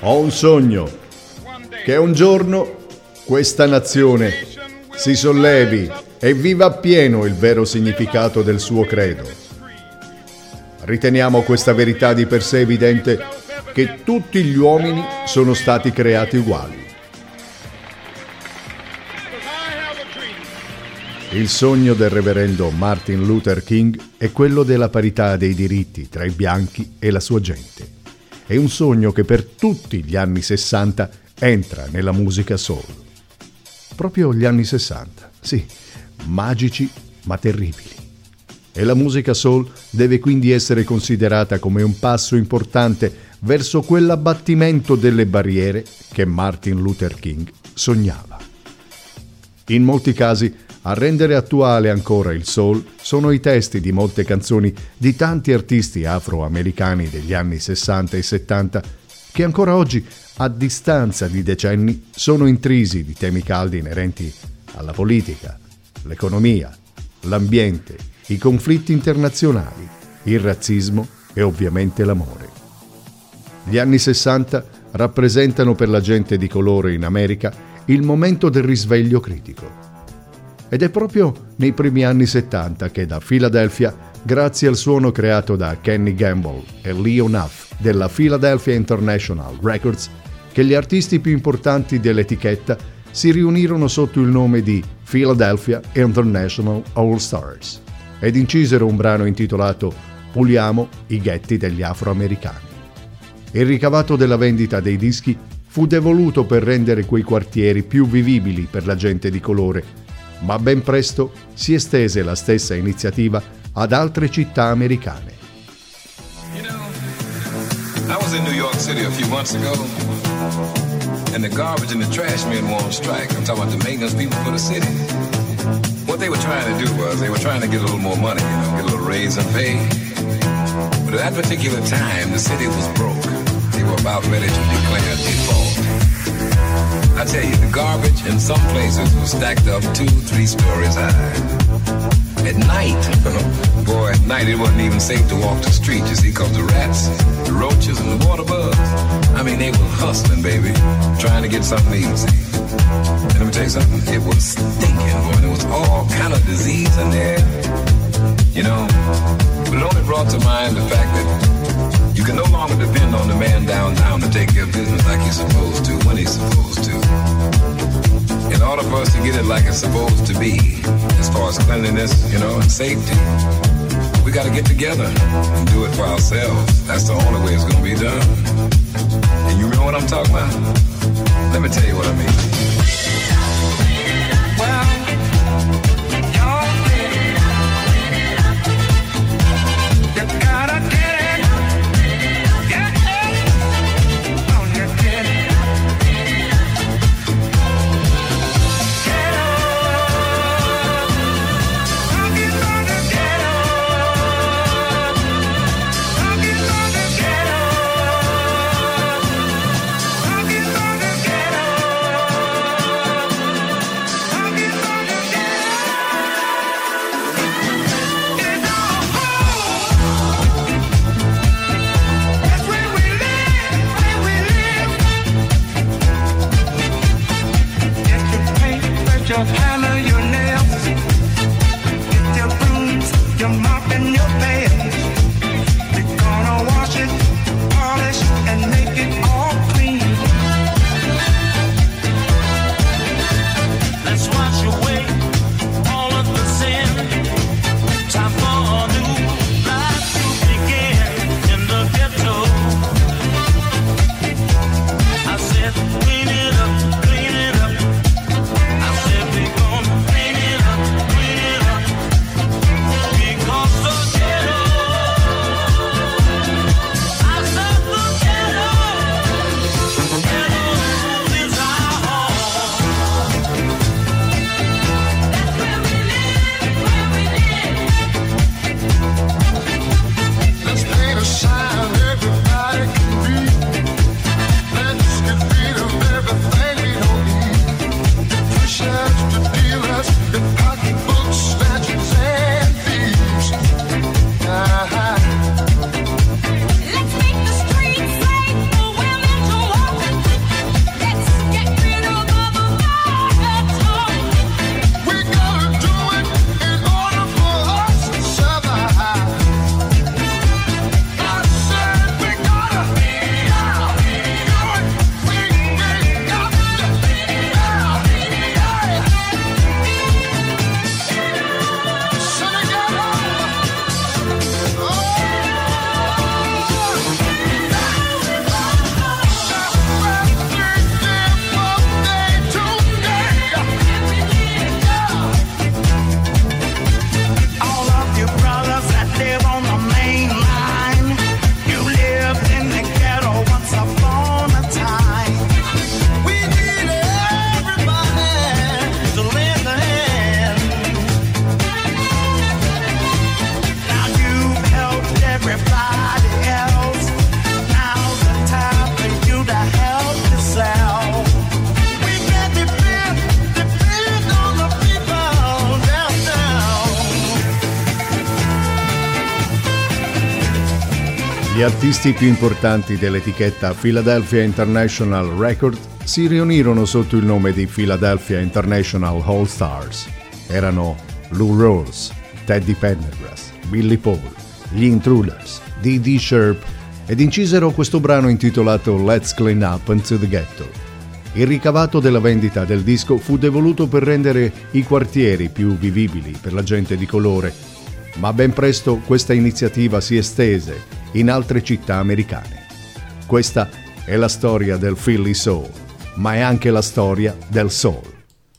Ho un sogno, che un giorno questa nazione si sollevi e viva appieno il vero significato del suo credo. Riteniamo questa verità di per sé evidente che tutti gli uomini sono stati creati uguali. Il sogno del reverendo Martin Luther King è quello della parità dei diritti tra i bianchi e la sua gente. È un sogno che per tutti gli anni 60 entra nella musica soul. Proprio gli anni 60, sì, magici ma terribili. E la musica soul deve quindi essere considerata come un passo importante verso quell'abbattimento delle barriere che Martin Luther King sognava. In molti casi a rendere attuale ancora il soul sono i testi di molte canzoni di tanti artisti afroamericani degli anni 60 e 70 che ancora oggi, a distanza di decenni, sono intrisi di temi caldi inerenti alla politica, l'economia, l'ambiente, i conflitti internazionali, il razzismo e ovviamente l'amore. Gli anni 60 rappresentano per la gente di colore in America il momento del risveglio critico ed è proprio nei primi anni 70 che da Philadelphia, grazie al suono creato da Kenny Gamble e Leo Nuff della Philadelphia International Records, che gli artisti più importanti dell'etichetta si riunirono sotto il nome di Philadelphia International All Stars ed incisero un brano intitolato Puliamo i ghetti degli afroamericani. Il ricavato della vendita dei dischi fu devoluto per rendere quei quartieri più vivibili per la gente di colore ma ben presto si estese la stessa iniziativa ad altre città americane. I was in New York City a few months ago, and the garbage and the trash men were on strike. I'm talking about the maintenance people for the city. What they were trying to do was they were trying to get a little more money, you know, get a little raise in pay. But at that particular time, the city was broke. They were about ready to declare default. I tell you, the garbage in some places was stacked up two, three stories high. At night, boy, at night it wasn't even safe to walk the street, you see, cause the rats, the roaches, and the water bugs, I mean, they were hustling, baby, trying to get something to eat, And let me tell you something, it was stinking, boy, there was all kind of disease in there, you know. But it only brought to mind the fact that you can no longer depend on the man downtown to take care of business like he's supposed to, when he's supposed to. In order for us to get it like it's supposed to be, as far as cleanliness, you know, and safety, we got to get together and do it for ourselves. That's the only way it's going to be done. And you know what I'm talking about? Let me tell you what I mean. of Hannah. Gli artisti più importanti dell'etichetta Philadelphia International Record si riunirono sotto il nome di Philadelphia International All Stars. Erano Lou Rawls, Teddy Pendergrass, Billy Paul, gli Intruders, D.D. Sherp ed incisero questo brano intitolato Let's Clean Up into the Ghetto. Il ricavato della vendita del disco fu devoluto per rendere i quartieri più vivibili per la gente di colore, ma ben presto questa iniziativa si estese in altre città americane. Questa è la storia del Philly Soul, ma è anche la storia del soul.